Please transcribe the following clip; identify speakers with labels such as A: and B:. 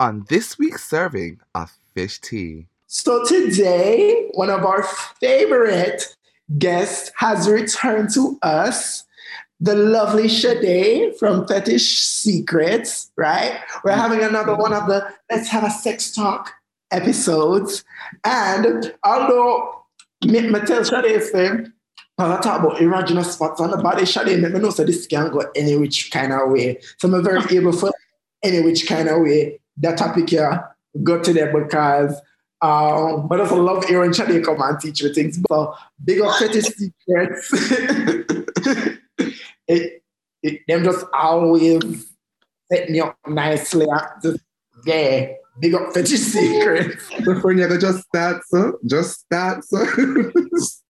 A: on this week's serving of fish tea.
B: So today, one of our favorite guests has returned to us, the lovely Sade from Fetish Secrets, right? We're mm-hmm. having another one of the Let's Have a Sex Talk episodes. And although me, me tell Sade say, when I talk about erogenous spots on the body, Sade make me know so this can go any which kind of way. So I'm very able for any which kind of way that topic here go to there because um, but I also love Aaron Sade come and teach me things. So big up fetish secrets. it, it, them just always set me up nicely. Just, yeah, big up fetish secrets.
A: So for you just start, so just start, so.